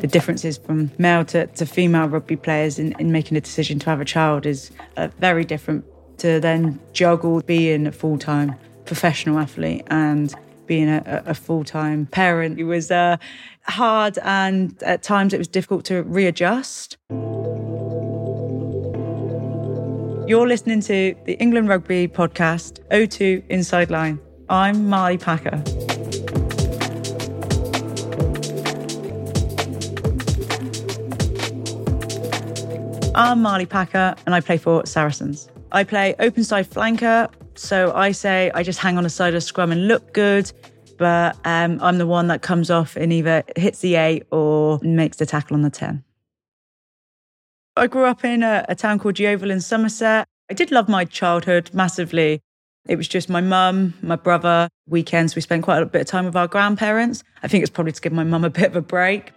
the differences from male to, to female rugby players in, in making a decision to have a child is uh, very different to then juggle being a full time professional athlete and being a, a full time parent. It was uh, hard and at times it was difficult to readjust. You're listening to the England Rugby podcast, O2 Inside Line. I'm Marley Packer. I'm Marley Packer and I play for Saracens. I play open side flanker, so I say I just hang on the side of scrum and look good, but um, I'm the one that comes off and either hits the eight or makes the tackle on the 10. I grew up in a, a town called Yeovil in Somerset. I did love my childhood massively. It was just my mum, my brother. Weekends, we spent quite a bit of time with our grandparents. I think it's probably to give my mum a bit of a break.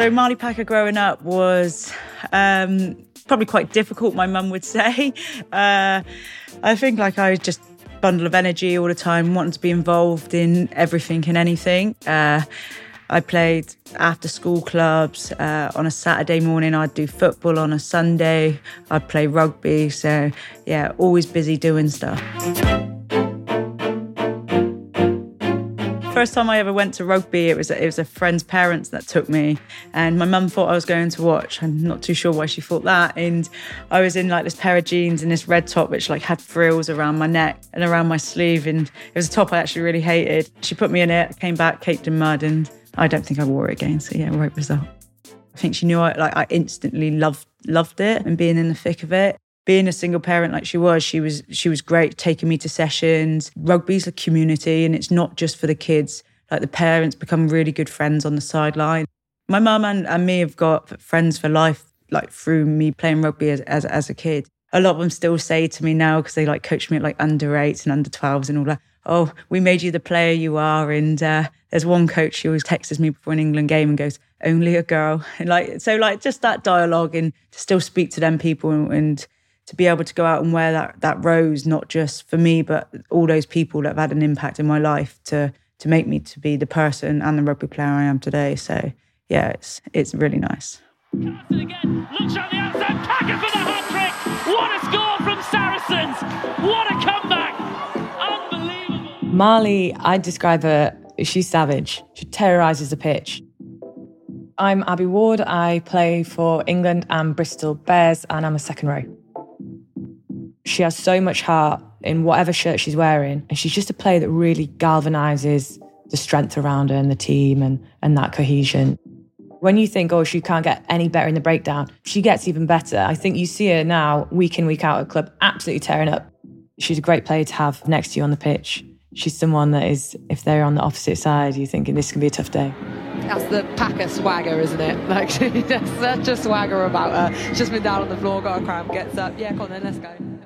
So Marley Packer growing up was um, probably quite difficult, my mum would say. Uh, I think like I was just bundle of energy all the time, wanting to be involved in everything and anything. Uh, I played after school clubs. Uh, on a Saturday morning, I'd do football. On a Sunday, I'd play rugby. So, yeah, always busy doing stuff. First time I ever went to rugby, it was it was a friend's parents that took me, and my mum thought I was going to watch. I'm not too sure why she thought that. And I was in like this pair of jeans and this red top, which like had frills around my neck and around my sleeve, and it was a top I actually really hated. She put me in it, came back caked in mud, and I don't think I wore it again. So yeah, right result. I think she knew I like I instantly loved loved it and being in the thick of it being a single parent like she was, she was she was great taking me to sessions. Rugby's a community and it's not just for the kids. Like the parents become really good friends on the sideline. My mum and, and me have got friends for life, like through me playing rugby as, as, as a kid. A lot of them still say to me now, because they like coach me at like under eights and under 12s and all that, oh, we made you the player you are. And uh, there's one coach who always texts me before an England game and goes, only a girl. And like, so like just that dialogue and to still speak to them people and, and to be able to go out and wear that that rose, not just for me, but all those people that have had an impact in my life to to make me to be the person and the rugby player I am today. So yeah, it's it's really nice. again, looks the outside, Packer for the hat trick. What a score from Saracens! What a comeback! Unbelievable. Marley, I describe her. She's savage. She terrorises the pitch. I'm Abbie Ward. I play for England and Bristol Bears, and I'm a second row. She has so much heart in whatever shirt she's wearing. And she's just a player that really galvanizes the strength around her and the team and, and that cohesion. When you think, oh, she can't get any better in the breakdown, she gets even better. I think you see her now, week in, week out at club, absolutely tearing up. She's a great player to have next to you on the pitch. She's someone that is, if they're on the opposite side, you're thinking this can be a tough day. That's the Packer swagger, isn't it? Like, she has such a swagger about her. She's just been down on the floor, got a cramp, gets up. Yeah, come on then, let's go.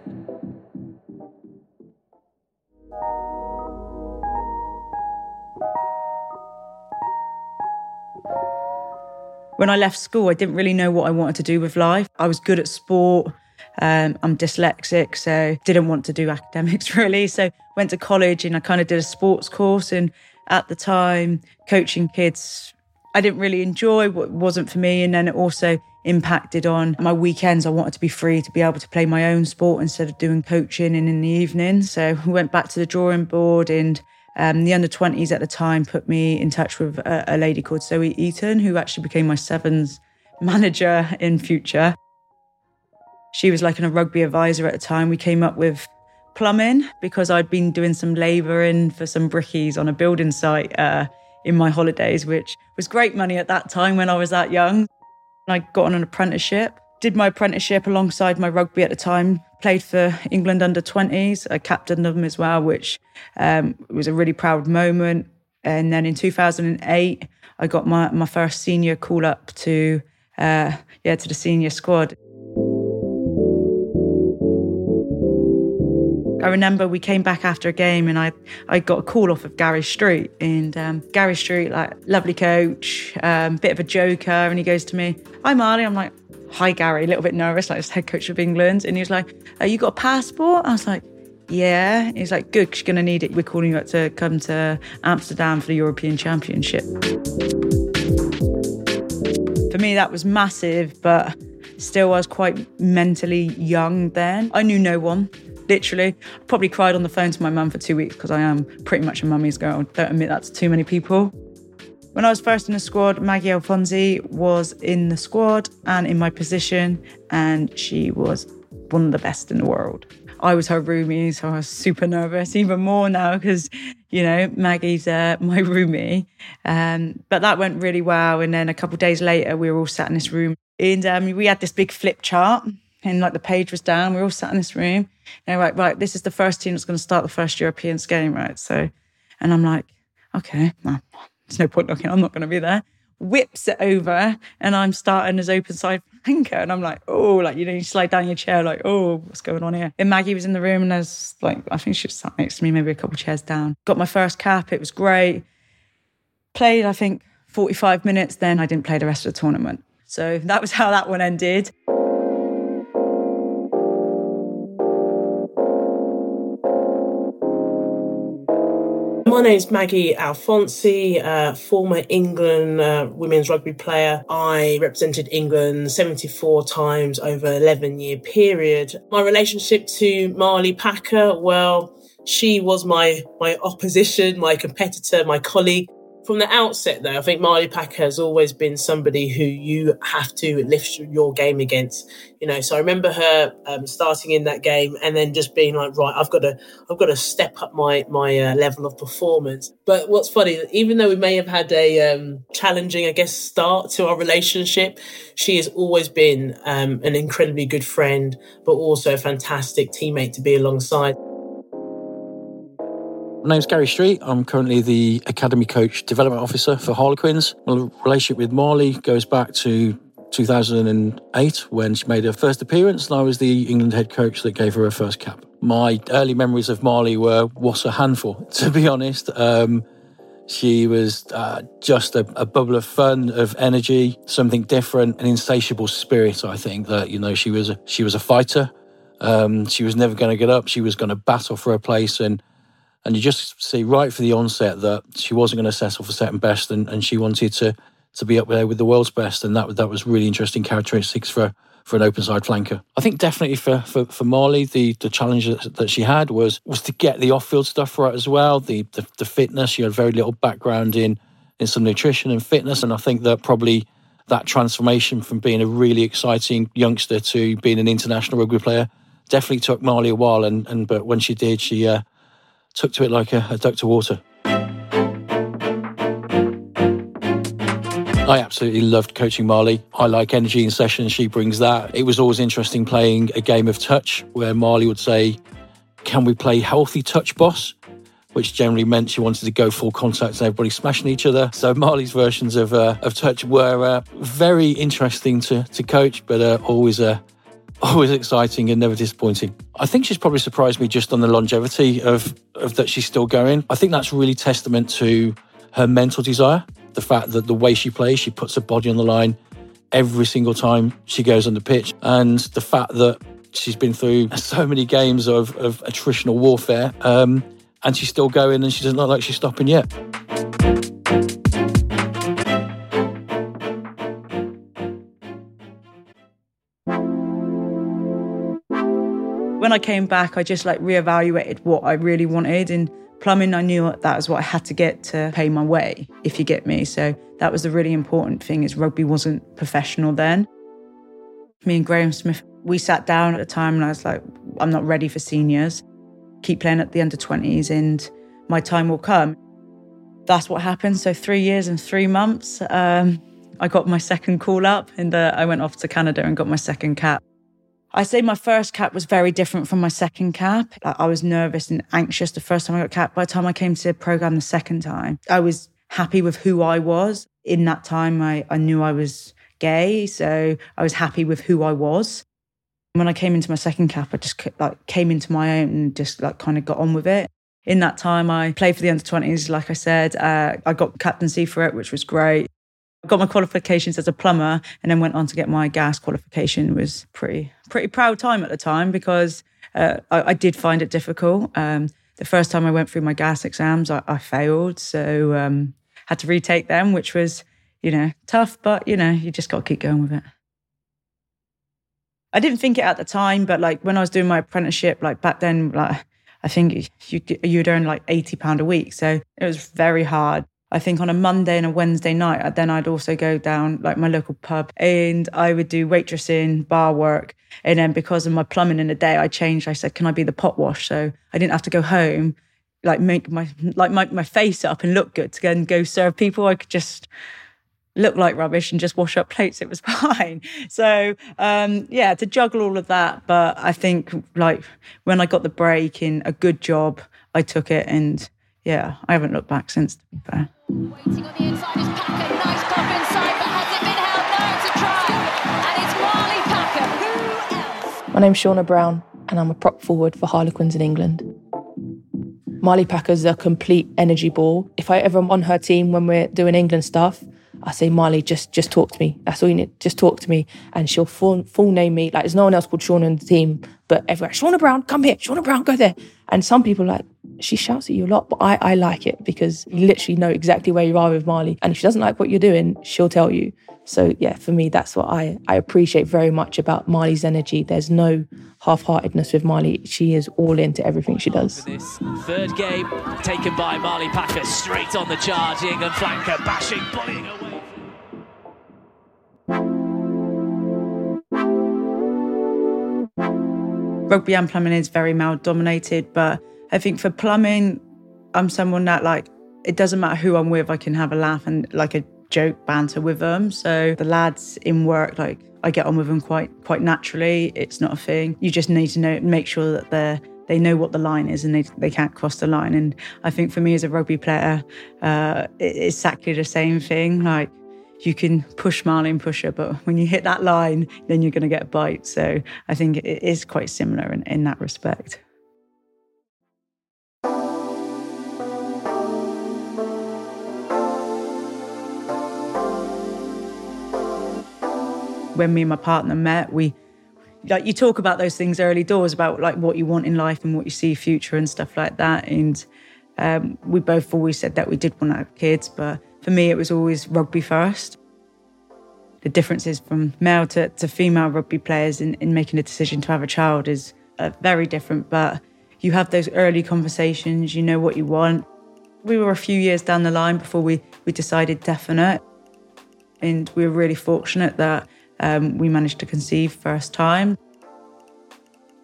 When I left school, I didn't really know what I wanted to do with life. I was good at sport. Um, I'm dyslexic, so didn't want to do academics really. So went to college and I kind of did a sports course. And at the time, coaching kids, I didn't really enjoy what wasn't for me. And then it also impacted on my weekends. I wanted to be free to be able to play my own sport instead of doing coaching and in the evening. So we went back to the drawing board and um, the under 20s at the time put me in touch with a, a lady called Zoe Eaton, who actually became my sevens manager in future. She was like a rugby advisor at the time. We came up with plumbing because I'd been doing some labouring for some brickies on a building site uh, in my holidays, which was great money at that time when I was that young. I got on an apprenticeship, did my apprenticeship alongside my rugby at the time, played for England under 20s. I captained them as well, which um, was a really proud moment. And then in 2008, I got my, my first senior call up to uh, yeah to the senior squad. I remember we came back after a game and I, I got a call off of Gary Street. And um, Gary Street, like, lovely coach, um, bit of a joker. And he goes to me, Hi, Marley. I'm like, Hi, Gary, a little bit nervous, like, head coach of England. And he was like, uh, You got a passport? I was like, yeah. He's like, good, she's going to need it. We're calling you up to come to Amsterdam for the European Championship. For me, that was massive, but still, I was quite mentally young then. I knew no one, literally. Probably cried on the phone to my mum for two weeks because I am pretty much a mummy's girl. Don't admit that to too many people. When I was first in the squad, Maggie Alfonsi was in the squad and in my position, and she was one of the best in the world. I was her roomie, so I was super nervous, even more now because, you know, Maggie's uh, my roomie. Um, but that went really well. And then a couple days later, we were all sat in this room and um, we had this big flip chart and like the page was down. We all sat in this room. And like, right, this is the first team that's going to start the first European game, right? So, and I'm like, okay, well, there's no point looking, I'm not going to be there whips it over and I'm starting as open side flanker. And I'm like, oh, like, you know, you slide down your chair, like, oh, what's going on here? And Maggie was in the room and there's like, I think she was sat next to me, maybe a couple chairs down. Got my first cap, it was great. Played, I think, 45 minutes, then I didn't play the rest of the tournament. So that was how that one ended. My name's Maggie Alfonsi, uh, former England uh, women's rugby player. I represented England 74 times over an 11 year period. My relationship to Marley Packer, well, she was my my opposition, my competitor, my colleague. From the outset, though, I think Marley Packer has always been somebody who you have to lift your game against. You know, so I remember her um, starting in that game and then just being like, right, I've got to, I've got to step up my my uh, level of performance. But what's funny, even though we may have had a um, challenging, I guess, start to our relationship, she has always been um, an incredibly good friend, but also a fantastic teammate to be alongside. My name's Gary Street. I'm currently the Academy Coach Development Officer for Harlequins. My relationship with Marley goes back to 2008 when she made her first appearance and I was the England head coach that gave her her first cap. My early memories of Marley were what's a handful, to be honest. Um, she was uh, just a, a, bubble of fun, of energy, something different, an insatiable spirit. I think that you know she was a, she was a fighter. Um, she was never going to get up. She was going to battle for her place, and and you just see right from the onset that she wasn't going to settle for second best, and, and she wanted to to be up there with the world's best, and that that was really interesting characteristics for for an open side flanker. I think definitely for for, for Marley, the the challenge that, she had was was to get the off field stuff right as well. The, the the fitness. She had very little background in in some nutrition and fitness, and I think that probably that transformation from being a really exciting youngster to being an international rugby player definitely took Marley a while. And and but when she did, she uh, took to it like a, a duck to water. I absolutely loved coaching Marley. I like energy in sessions. She brings that. It was always interesting playing a game of touch where Marley would say, Can we play healthy touch, boss? Which generally meant she wanted to go full contact and everybody smashing each other. So Marley's versions of uh, of touch were uh, very interesting to, to coach, but uh, always a always exciting and never disappointing. I think she's probably surprised me just on the longevity of, of that she's still going. I think that's really testament to her mental desire, the fact that the way she plays, she puts her body on the line every single time she goes on the pitch, and the fact that she's been through so many games of, of attritional warfare, um, and she's still going, and she doesn't look like she's stopping yet. When I came back, I just like reevaluated what I really wanted. In plumbing, I knew that was what I had to get to pay my way, if you get me. So that was the really important thing is rugby wasn't professional then. Me and Graham Smith, we sat down at the time and I was like, I'm not ready for seniors. Keep playing at the under 20s and my time will come. That's what happened. So three years and three months, um, I got my second call up and uh, I went off to Canada and got my second cap. I say my first cap was very different from my second cap. I was nervous and anxious the first time I got cap. By the time I came to program the second time, I was happy with who I was. In that time, I, I knew I was gay, so I was happy with who I was. When I came into my second cap, I just like came into my own and just like kind of got on with it. In that time, I played for the under 20s, like I said. Uh, I got captaincy for it, which was great got my qualifications as a plumber and then went on to get my gas qualification it was pretty pretty proud time at the time because uh, I, I, did find it difficult. Um, the first time I went through my GAS exams, I, I failed, so um, had to retake them, which was you know tough, but you know you just got to keep going with it. I didn't think it at the time, but like when I was doing my apprenticeship, like back then, like I think you you'd earn like eighty pound a week, so it was very hard. I think on a Monday and a Wednesday night, then I'd also go down like my local pub and I would do waitressing, bar work. And then because of my plumbing in the day, I changed. I said, can I be the pot wash? So I didn't have to go home, like make my, like my, my face up and look good to go and go serve people. I could just look like rubbish and just wash up plates. It was fine. So um, yeah, to juggle all of that. But I think like when I got the break in a good job, I took it and yeah, I haven't looked back since, to be fair. Waiting on the inside is Packer. Nice pop inside, but has it been held? No, it's a try. And it's Marley Packer. Who else? My name's Shaunagh Brown, and I'm a prop forward for Harlequins in England. Marley Packer's a complete energy ball. If I ever am on her team when we're doing England stuff, I say, Marley, just just talk to me. That's all you need. Just talk to me. And she'll full, full name me. Like there's no one else called Shaunagh in the team, but everywhere, Shaunagh Brown, come here. Shaunagh Brown, go there. And some people like, she shouts at you a lot, but I, I like it because you literally know exactly where you are with Marley. And if she doesn't like what you're doing, she'll tell you. So yeah, for me, that's what I, I appreciate very much about Marley's energy. There's no half-heartedness with Marley. She is all into everything she does. This third game taken by Marley Packer, straight on the charge. England flanker bashing, bullying away. Rugby and plumbing is very male dominated, but I think for plumbing, I'm someone that like it doesn't matter who I'm with, I can have a laugh and like a joke banter with them. So the lads in work, like I get on with them quite quite naturally. It's not a thing. You just need to know make sure that they're they know what the line is and they, they can't cross the line. And I think for me as a rugby player, uh, it's exactly the same thing. Like you can push Marlin pusher, but when you hit that line, then you're going to get a bite. So I think it is quite similar in, in that respect. When me and my partner met, we like you talk about those things early doors about like what you want in life and what you see future and stuff like that. And um, we both always said that we did want to have kids, but for me, it was always rugby first. The differences from male to, to female rugby players in, in making a decision to have a child is uh, very different, but you have those early conversations, you know what you want. We were a few years down the line before we, we decided definite. And we were really fortunate that um, we managed to conceive first time.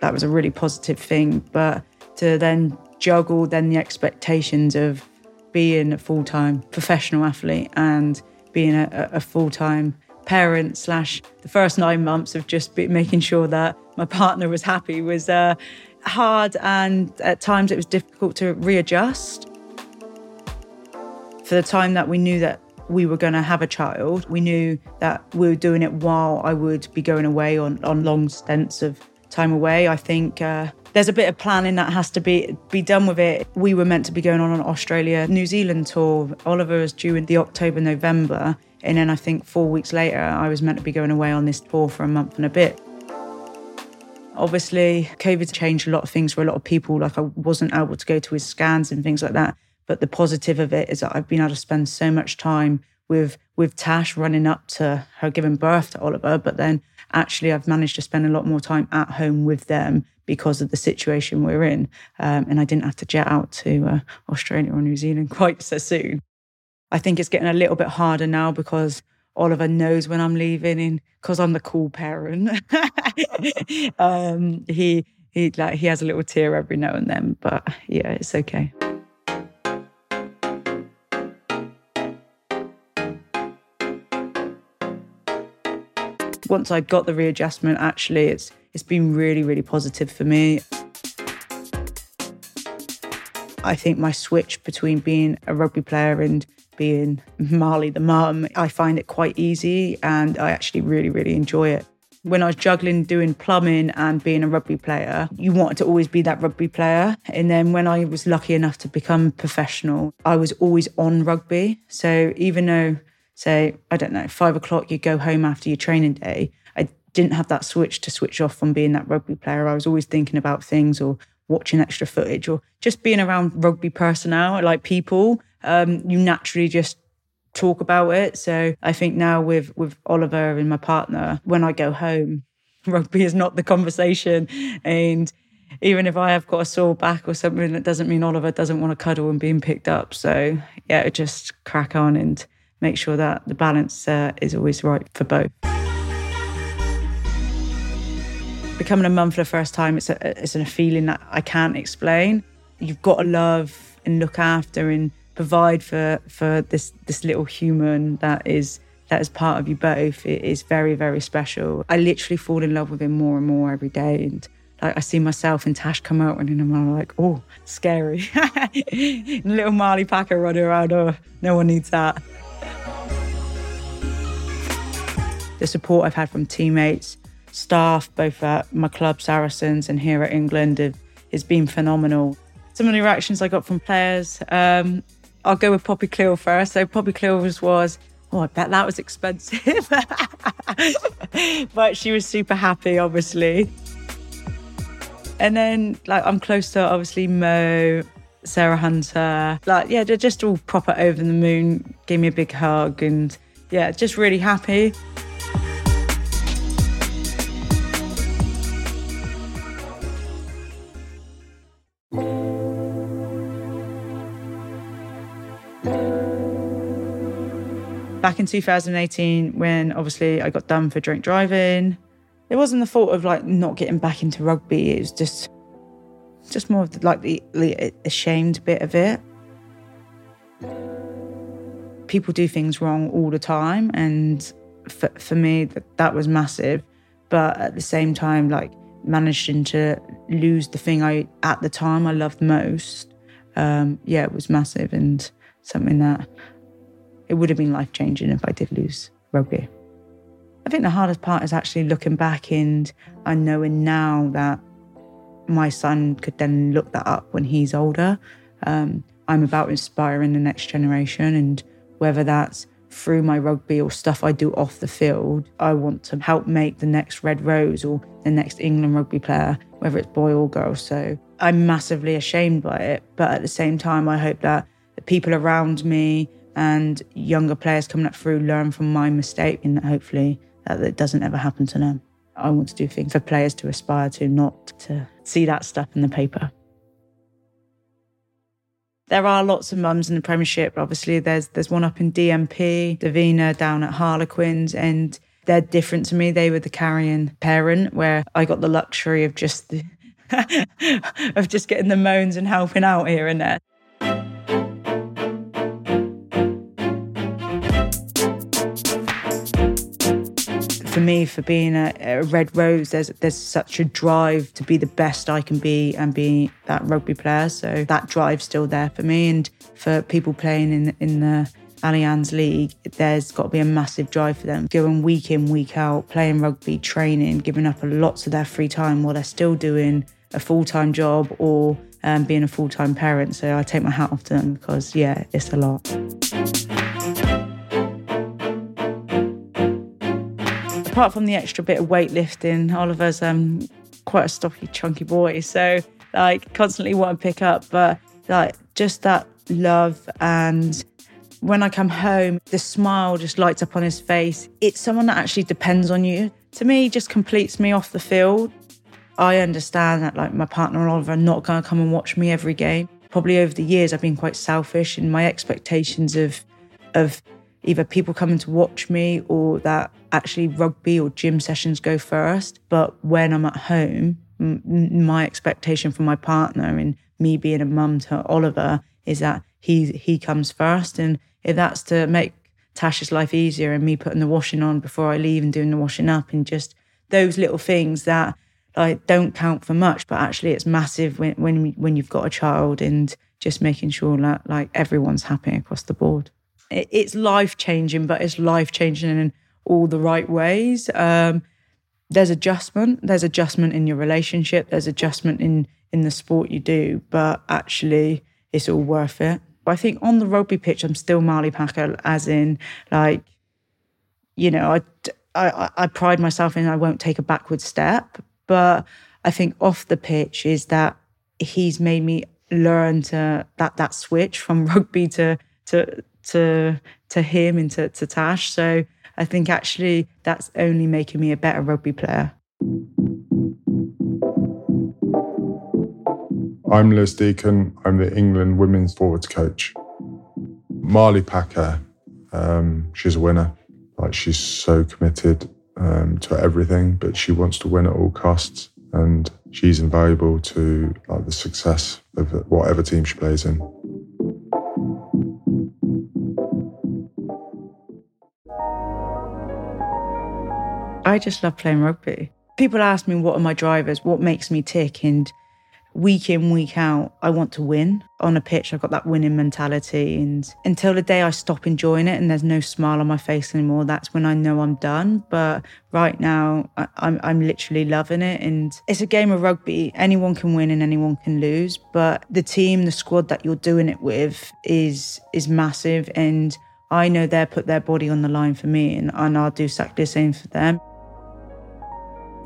That was a really positive thing, but to then juggle then the expectations of being a full time professional athlete and being a, a full time parent slash the first nine months of just making sure that my partner was happy was uh, hard and at times it was difficult to readjust. For the time that we knew that we were going to have a child, we knew that we were doing it while I would be going away on, on long stints of time away. I think uh, there's a bit of planning that has to be be done with it. We were meant to be going on an Australia New Zealand tour. Oliver was due in the October November, and then I think four weeks later I was meant to be going away on this tour for a month and a bit. Obviously, COVID changed a lot of things for a lot of people. Like I wasn't able to go to his scans and things like that. But the positive of it is that I've been able to spend so much time with with Tash running up to her giving birth to Oliver, but then actually I've managed to spend a lot more time at home with them because of the situation we're in. Um, and I didn't have to jet out to uh, Australia or New Zealand quite so soon. I think it's getting a little bit harder now because Oliver knows when I'm leaving and because I'm the cool parent. um, he he like he has a little tear every now and then, but yeah, it's okay. Once I got the readjustment, actually, it's it's been really, really positive for me. I think my switch between being a rugby player and being Marley the mum, I find it quite easy and I actually really, really enjoy it. When I was juggling doing plumbing and being a rugby player, you wanted to always be that rugby player. And then when I was lucky enough to become professional, I was always on rugby. So even though, say, I don't know, five o'clock, you go home after your training day, I didn't have that switch to switch off from being that rugby player. I was always thinking about things or watching extra footage or just being around rugby personnel, like people. Um, you naturally just talk about it. So I think now with with Oliver and my partner, when I go home, rugby is not the conversation. And even if I have got a sore back or something, that doesn't mean Oliver doesn't want to cuddle and being picked up. So yeah, just crack on and make sure that the balance uh, is always right for both. Becoming a mum for the first time, it's a, it's a feeling that I can't explain. You've got to love and look after and provide for for this this little human that is that is part of you both. It is very very special. I literally fall in love with him more and more every day, and like I see myself and Tash come out running, and I'm like, oh, scary. little Marley Packer running around. Oh, no one needs that. The support I've had from teammates, staff, both at my club Saracens and here at England, has been phenomenal. Some of the reactions I got from players, um, I'll go with Poppy Cleall first. So Poppy Cleall was, was oh, I bet that was expensive. but she was super happy, obviously. And then, like, I'm close to obviously Mo, Sarah Hunter. Like, yeah, they're just all proper over the moon. Gave me a big hug, and yeah, just really happy. Back in 2018, when obviously I got done for drink driving, it wasn't the fault of like not getting back into rugby. It was just, just more of the, like the, the ashamed bit of it. People do things wrong all the time, and for, for me, that, that was massive. But at the same time, like managing to lose the thing I at the time I loved most, um, yeah, it was massive and something that it would have been life changing if I did lose rugby. I think the hardest part is actually looking back and and knowing now that my son could then look that up when he's older. Um, I'm about inspiring the next generation, and whether that's through my rugby or stuff I do off the field, I want to help make the next Red Rose or the next England rugby player, whether it's boy or girl. So I'm massively ashamed by it, but at the same time, I hope that the people around me and younger players coming up through learn from my mistake and hopefully that it doesn't ever happen to them. I want to do things for players to aspire to, not to see that stuff in the paper. There are lots of mums in the Premiership. Obviously, there's there's one up in DMP, Davina down at Harlequins, and they're different to me. They were the carrying parent, where I got the luxury of just the, of just getting the moans and helping out here and there. For me, for being a, a, Red Rose, there's there's such a drive to be the best I can be and be that rugby player. So that drive's still there for me. And for people playing in in the Allianz League, there's got to be a massive drive for them. Going week in, week out, playing rugby, training, giving up a lots of their free time while they're still doing a full time job or um, being a full time parent. So I take my hat off to them because, yeah, it's a lot. Apart from the extra bit of weightlifting, Oliver's um, quite a stocky, chunky boy. So, like, constantly want to pick up, but like, just that love. And when I come home, the smile just lights up on his face. It's someone that actually depends on you. To me, just completes me off the field. I understand that, like, my partner and Oliver are not going to come and watch me every game. Probably over the years, I've been quite selfish in my expectations of, of either people coming to watch me or that actually rugby or gym sessions go first. But when I'm at home, m- my expectation from my partner and me being a mum to Oliver is that he he comes first. And if that's to make Tasha's life easier and me putting the washing on before I leave and doing the washing up and just those little things that like don't count for much, but actually it's massive when when when you've got a child and just making sure that like everyone's happy across the board it's life changing, but it's life changing in all the right ways. Um, there's adjustment. There's adjustment in your relationship. There's adjustment in in the sport you do, but actually, it's all worth it. But I think on the rugby pitch, I'm still Marley Packer, as in like, you know, I I, I pride myself in I won't take a backward step. But I think off the pitch is that he's made me learn to that that switch from rugby to to to to him and to, to Tash. So I think actually that's only making me a better rugby player. I'm Louis Deacon. I'm the England women's forwards coach. Marley Packer, um, she's a winner. Like she's so committed um, to everything, but she wants to win at all costs, and she's invaluable to like the success of whatever team she plays in. I just love playing rugby. People ask me what are my drivers, what makes me tick, and week in, week out, I want to win. On a pitch, I've got that winning mentality. And until the day I stop enjoying it and there's no smile on my face anymore, that's when I know I'm done. But right now, I, I'm, I'm literally loving it. And it's a game of rugby. Anyone can win and anyone can lose. But the team, the squad that you're doing it with is is massive. And I know they're put their body on the line for me, and, and I'll do exactly the same for them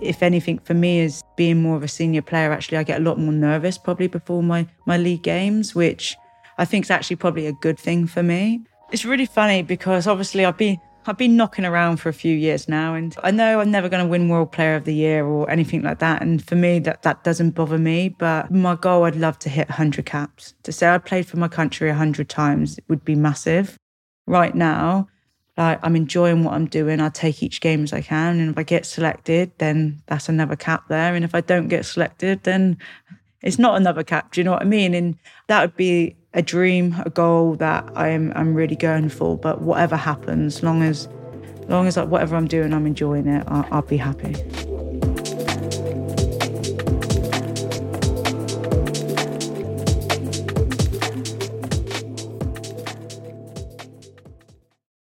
if anything for me is being more of a senior player actually i get a lot more nervous probably before my my league games which i think is actually probably a good thing for me it's really funny because obviously i've been I've been knocking around for a few years now, and I know I'm never going to win World Player of the Year or anything like that. And for me, that that doesn't bother me. But my goal, I'd love to hit 100 caps. To say I played for my country 100 times would be massive. Right now, like I'm enjoying what I'm doing. I take each game as I can, and if I get selected, then that's another cap there. And if I don't get selected, then it's not another cap. Do you know what I mean? And that would be a dream, a goal that I'm I'm really going for. But whatever happens, long as long as whatever I'm doing, I'm enjoying it, I'll, I'll be happy.